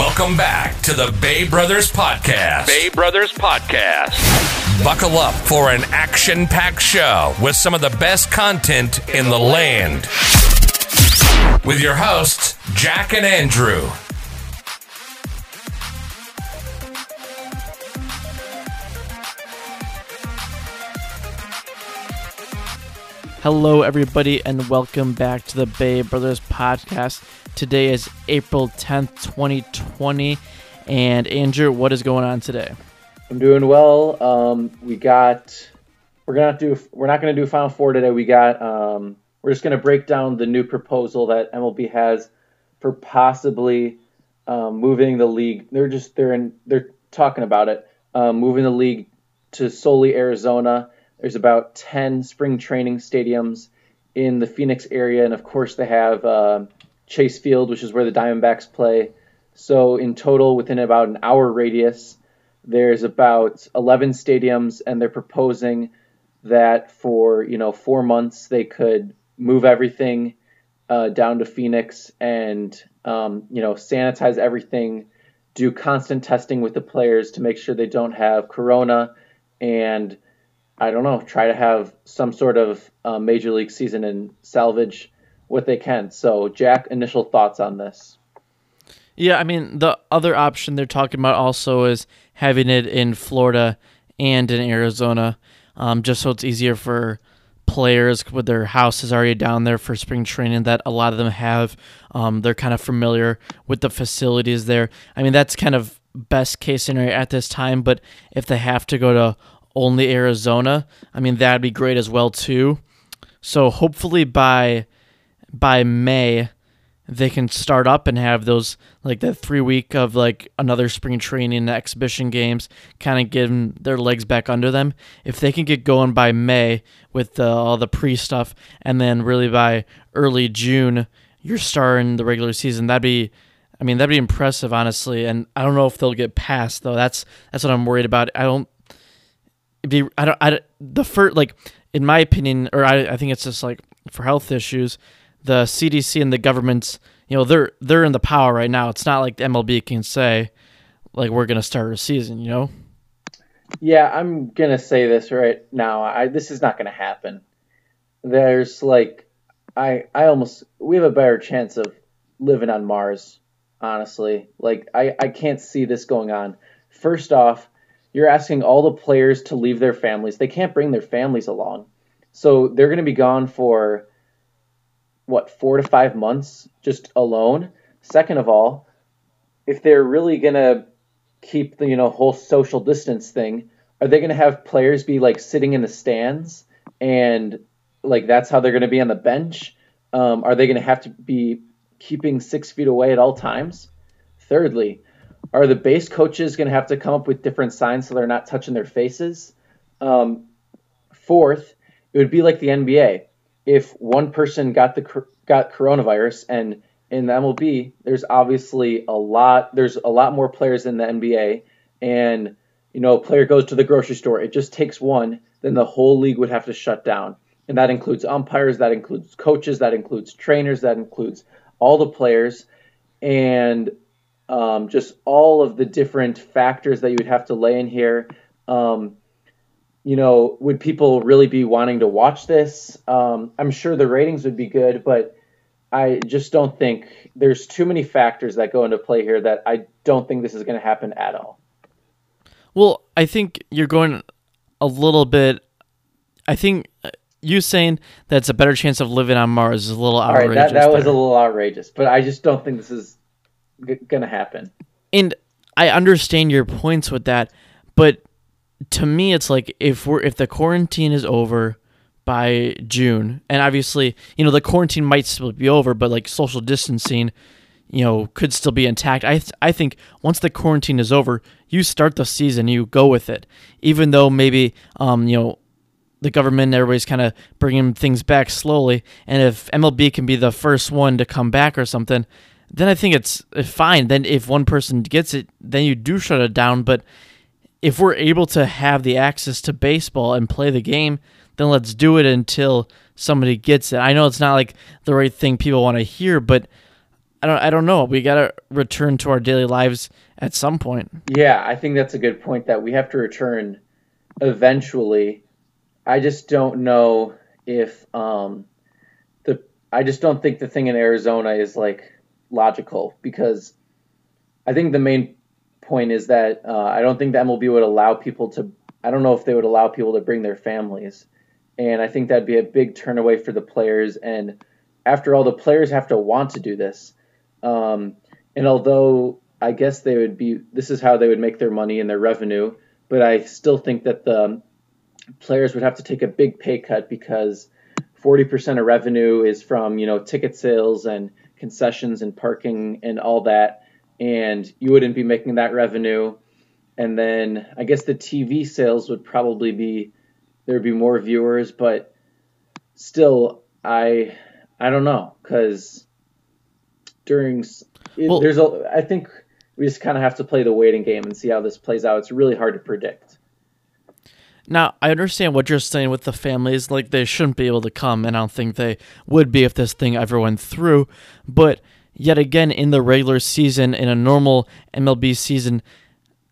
Welcome back to the Bay Brothers Podcast. Bay Brothers Podcast. Buckle up for an action packed show with some of the best content in the land. With your hosts, Jack and Andrew. Hello, everybody, and welcome back to the Bay Brothers podcast. Today is April 10th, 2020. And Andrew, what is going on today? I'm doing well. Um, we got we're gonna do we're not gonna do Final Four today. We got um, we're just gonna break down the new proposal that MLB has for possibly um, moving the league. They're just they're in they're talking about it, um, moving the league to solely Arizona. There's about 10 spring training stadiums in the Phoenix area, and of course they have uh, Chase Field, which is where the Diamondbacks play. So in total, within about an hour radius, there's about 11 stadiums, and they're proposing that for you know four months they could move everything uh, down to Phoenix and um, you know sanitize everything, do constant testing with the players to make sure they don't have corona, and I don't know, try to have some sort of uh, major league season and salvage what they can. So, Jack, initial thoughts on this? Yeah, I mean, the other option they're talking about also is having it in Florida and in Arizona, um, just so it's easier for players with their houses already down there for spring training that a lot of them have. Um, they're kind of familiar with the facilities there. I mean, that's kind of best case scenario at this time, but if they have to go to only Arizona, I mean that'd be great as well too. So hopefully by by May they can start up and have those like that three week of like another spring training exhibition games, kind of getting their legs back under them. If they can get going by May with the, all the pre stuff, and then really by early June you're starting the regular season, that'd be. I mean that'd be impressive, honestly, and I don't know if they'll get past though. That's that's what I'm worried about. I don't be I don't I the first like in my opinion or I I think it's just like for health issues, the CDC and the governments you know they're they're in the power right now. It's not like the MLB can say like we're gonna start a season, you know. Yeah, I'm gonna say this right now. I this is not gonna happen. There's like I I almost we have a better chance of living on Mars, honestly. Like I I can't see this going on. First off, you're asking all the players to leave their families. They can't bring their families along. So they're going to be gone for what, 4 to 5 months just alone. Second of all, if they're really going to keep the, you know, whole social distance thing, are they going to have players be like sitting in the stands and like that's how they're going to be on the bench? Um, are they going to have to be keeping six feet away at all times? Thirdly, are the base coaches going to have to come up with different signs so they're not touching their faces? Um, fourth, it would be like the NBA. If one person got the got coronavirus, and in the MLB, there's obviously a lot. There's a lot more players in the NBA, and you know, a player goes to the grocery store. It just takes one, then the whole league would have to shut down, and that includes umpires, that includes coaches, that includes trainers, that includes all the players, and um, just all of the different factors that you would have to lay in here. Um, you know, would people really be wanting to watch this? Um, I'm sure the ratings would be good, but I just don't think there's too many factors that go into play here that I don't think this is going to happen at all. Well, I think you're going a little bit. I think uh, you saying that it's a better chance of living on Mars is a little outrageous. All right, that, that was a little outrageous, but I just don't think this is g- gonna happen. And I understand your points with that, but to me, it's like if we're if the quarantine is over by June, and obviously, you know, the quarantine might still be over, but like social distancing, you know, could still be intact. I th- I think once the quarantine is over, you start the season, you go with it, even though maybe um you know the government, everybody's kind of bringing things back slowly. And if MLB can be the first one to come back or something, then I think it's fine. Then if one person gets it, then you do shut it down. But if we're able to have the access to baseball and play the game, then let's do it until somebody gets it. I know it's not like the right thing people want to hear, but I don't I don't know. We got to return to our daily lives at some point. Yeah, I think that's a good point that we have to return eventually. I just don't know if um the I just don't think the thing in Arizona is like logical because I think the main point is that uh, I don't think the MLB would allow people to I don't know if they would allow people to bring their families. And I think that'd be a big turn away for the players and after all the players have to want to do this um, and although I guess they would be, this is how they would make their money and their revenue, but I still think that the players would have to take a big pay cut because 40% of revenue is from, you know, ticket sales and concessions and parking and all that. And you wouldn't be making that revenue. And then I guess the TV sales would probably be, there would be more viewers, but still, I, I don't know because during well, there's a I think we just kind of have to play the waiting game and see how this plays out. It's really hard to predict. Now, I understand what you're saying with the families. Like, they shouldn't be able to come, and I don't think they would be if this thing ever went through. But yet again, in the regular season, in a normal MLB season,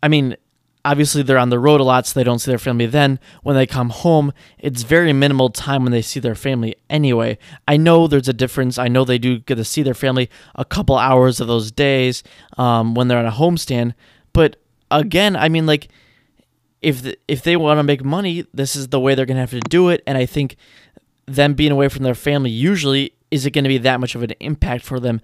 I mean, obviously they're on the road a lot so they don't see their family then when they come home it's very minimal time when they see their family anyway i know there's a difference i know they do get to see their family a couple hours of those days um, when they're on a homestand but again i mean like if the, if they want to make money this is the way they're going to have to do it and i think them being away from their family usually is it going to be that much of an impact for them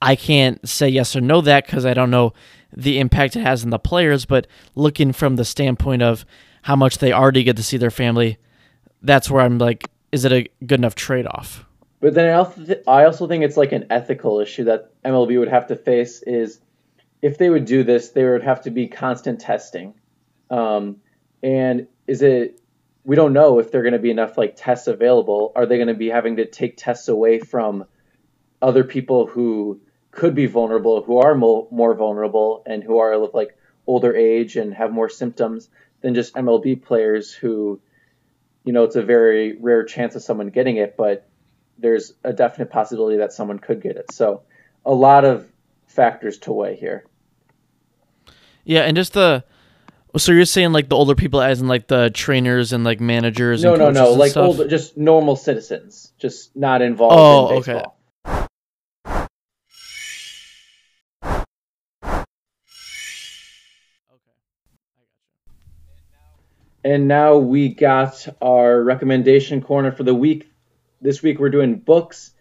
i can't say yes or no that because i don't know the impact it has on the players, but looking from the standpoint of how much they already get to see their family, that's where I'm like, is it a good enough trade off? But then I also, th- I also think it's like an ethical issue that MLB would have to face is if they would do this, they would have to be constant testing. Um, and is it, we don't know if there are going to be enough like tests available. Are they going to be having to take tests away from other people who could be vulnerable, who are mo- more vulnerable, and who are of like older age and have more symptoms than just MLB players who, you know, it's a very rare chance of someone getting it, but there's a definite possibility that someone could get it. So, a lot of factors to weigh here. Yeah, and just the so you're saying like the older people, as in like the trainers and like managers. No, no, no, like stuff? older, just normal citizens, just not involved. Oh, in baseball. okay. And now we got our recommendation corner for the week. This week we're doing books.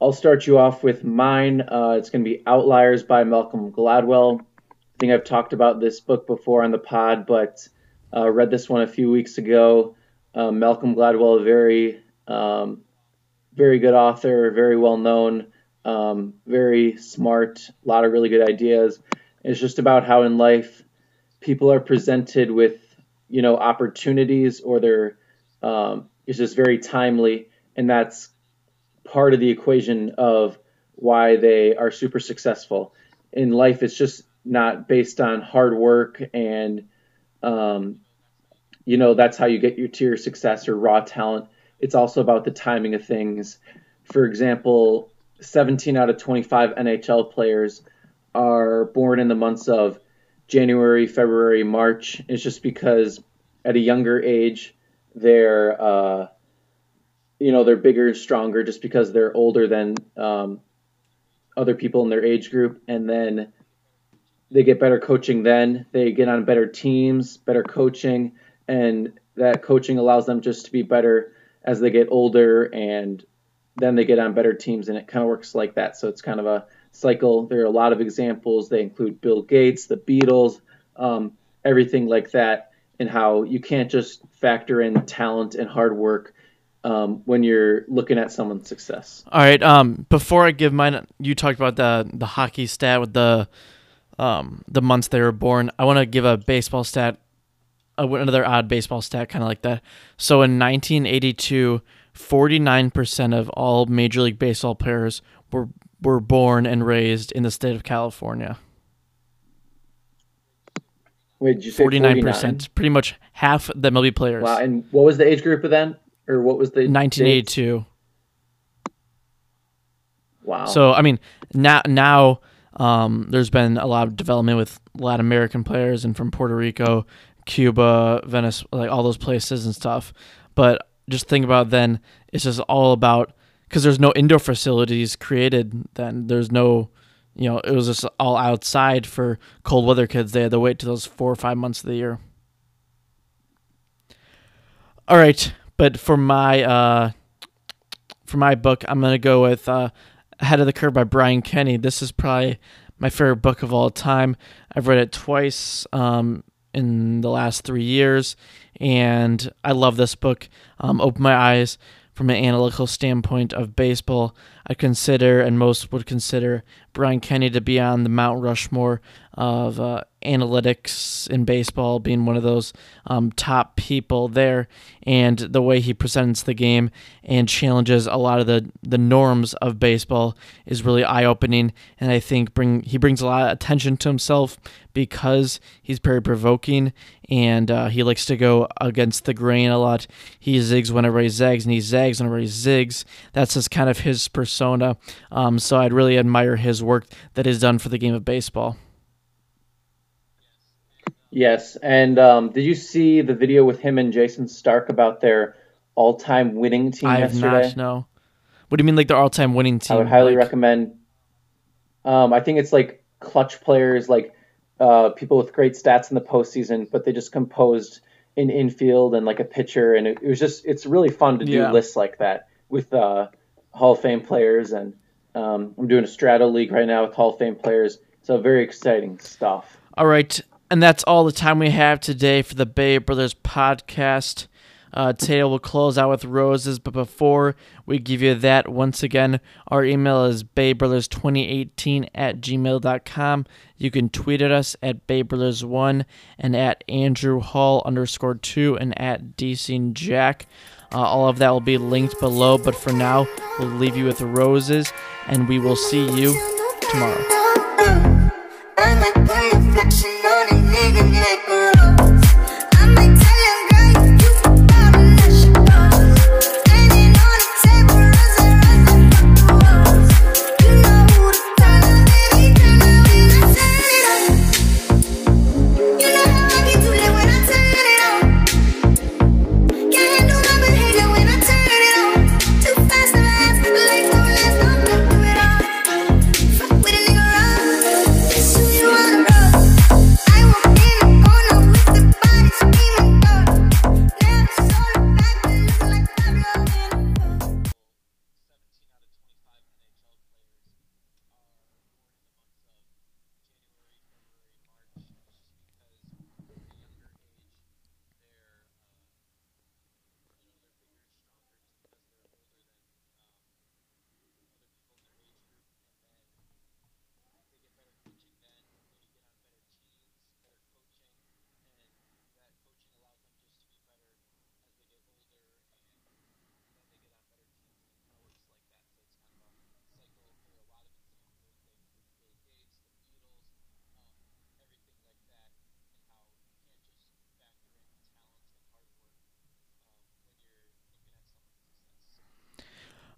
I'll start you off with mine. Uh, it's going to be Outliers by Malcolm Gladwell. Think I've talked about this book before on the pod, but uh, read this one a few weeks ago. Uh, Malcolm Gladwell, a very, um, very good author, very well known, um, very smart, a lot of really good ideas. It's just about how in life people are presented with you know opportunities or they're um, it's just very timely and that's part of the equation of why they are super successful in life it's just not based on hard work and um, you know that's how you get your tier success or raw talent. It's also about the timing of things. For example 17 out of 25 nhl players are born in the months of January, February, March. It's just because at a younger age they're uh, you know they're bigger and stronger just because they're older than um, other people in their age group, and then they get better coaching. Then they get on better teams, better coaching, and that coaching allows them just to be better as they get older and then they get on better teams and it kind of works like that so it's kind of a cycle. There are a lot of examples. They include Bill Gates, the Beatles, um, everything like that, and how you can't just factor in talent and hard work um, when you're looking at someone's success. All right. Um, before I give mine, you talked about the the hockey stat with the um, the months they were born. I want to give a baseball stat, another odd baseball stat, kind of like that. So in 1982. 49% of all Major League Baseball players were were born and raised in the state of California. Wait, did you say 49 percent? Pretty much half the MLB players. Wow, and what was the age group of then? Or what was the 1982. Wow. So I mean, now now um, there's been a lot of development with Latin American players and from Puerto Rico, Cuba, Venice, like all those places and stuff. But just think about then, it's just all about because there's no indoor facilities created. Then there's no, you know, it was just all outside for cold weather kids. They had to wait to those four or five months of the year. All right, but for my uh, for my book, I'm gonna go with uh, Ahead of the Curve by Brian Kenny. This is probably my favorite book of all time. I've read it twice um, in the last three years, and I love this book. Um, opened my eyes from an analytical standpoint of baseball. I consider, and most would consider, Brian Kenny to be on the Mount Rushmore of uh, analytics in baseball, being one of those um, top people there, and the way he presents the game and challenges a lot of the, the norms of baseball is really eye opening. And I think bring he brings a lot of attention to himself because he's very provoking and uh, he likes to go against the grain a lot. He zigs whenever he zags, and he zags whenever he zigs. That's just kind of his persona. Um, so I'd really admire his work that is done for the game of baseball. Yes, and um, did you see the video with him and Jayson Stark about their all-time winning team I have yesterday? not. No. What do you mean, like their all-time winning team? I would highly Like- recommend. Um, I think it's like clutch players, like uh, people with great stats in the postseason, but they just composed an infield and like a pitcher, and it, it was just it's really fun to do Yeah. lists like that with uh, Hall of Fame players, and um, I'm doing a Strato league right now with Hall of Fame players, so very exciting stuff. All right, and that's all the time we have today for the Bay Brothers podcast. Uh, today we'll close out with roses, but before we give you that, once again, our email is baybrothers2018 at gmail.com. You can tweet at us at baybrothers1 and at Andrew Hall underscore 2 and at Desing Jack. Uh, all of that will be linked below, but for now, we'll leave you with roses, and we will see you tomorrow.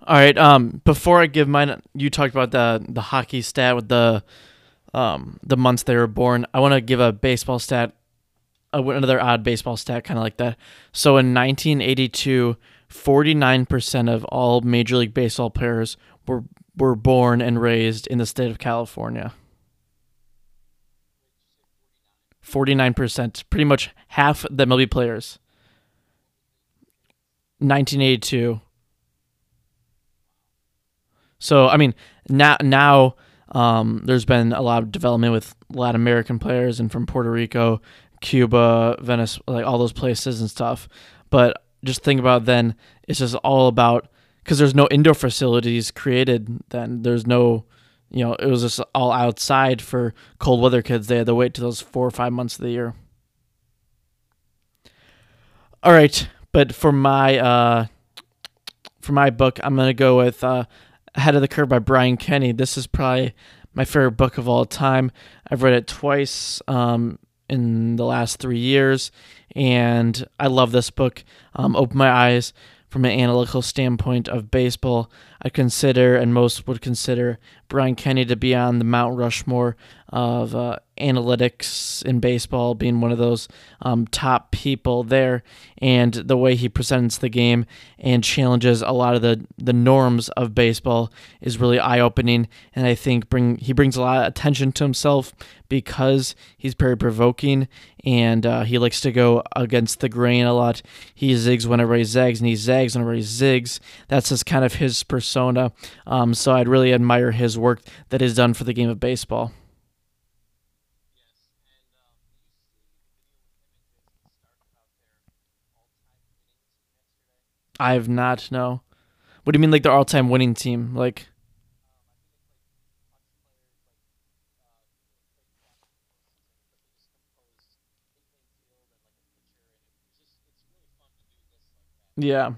All right. Um, before I give mine, you talked about the the hockey stat with the um the months they were born. I want to give a baseball stat, another odd baseball stat, kind of like that. So in 1982, 49 percent of all Major League Baseball players were were born and raised in the state of California. 49%, pretty much half the MLB players. 1982. So I mean, now now um, there's been a lot of development with Latin American players and from Puerto Rico, Cuba, Venice, like all those places and stuff. But just think about then, it's just all about because there's no indoor facilities created. Then there's no, you know, it was just all outside for cold weather kids. They had to wait to those four or five months of the year. All right, but for my uh, for my book, I'm gonna go with uh, Ahead of the Curve by Brian Kenny. This is probably my favorite book of all time. I've read it twice um, in the last three years, and I love this book. Um, opened my eyes from an analytical standpoint of baseball. I consider, and most would consider, Brian Kenny to be on the Mount Rushmore of uh, analytics in baseball, being one of those um, top people there, and the way he presents the game and challenges a lot of the, the norms of baseball is really eye opening, and I think bring he brings a lot of attention to himself because he's very provoking and uh, he likes to go against the grain a lot. He zigs whenever he zags, and he zags whenever he zigs. That's just kind of his persona. Um, so I'd really admire his work that is done for the game of baseball. I have not. No. What do you mean, like the all-time winning team? Like, yeah.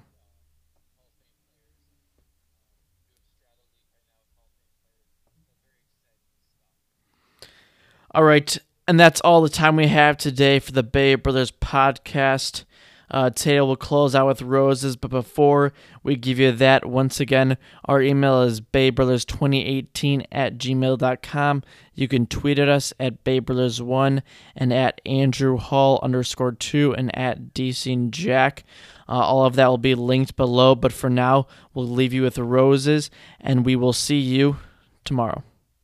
All right, and that's all the time we have today for the Bay Brothers podcast. Uh, today we'll close out with roses, but before we give you that, once again, our email is baybrothers2018 at gmail.com. You can tweet at us at baybrothers1 and at Andrew Hall underscore 2 and at Desing Jack. Uh, all of that will be linked below, but for now, we'll leave you with roses, and we will see you tomorrow.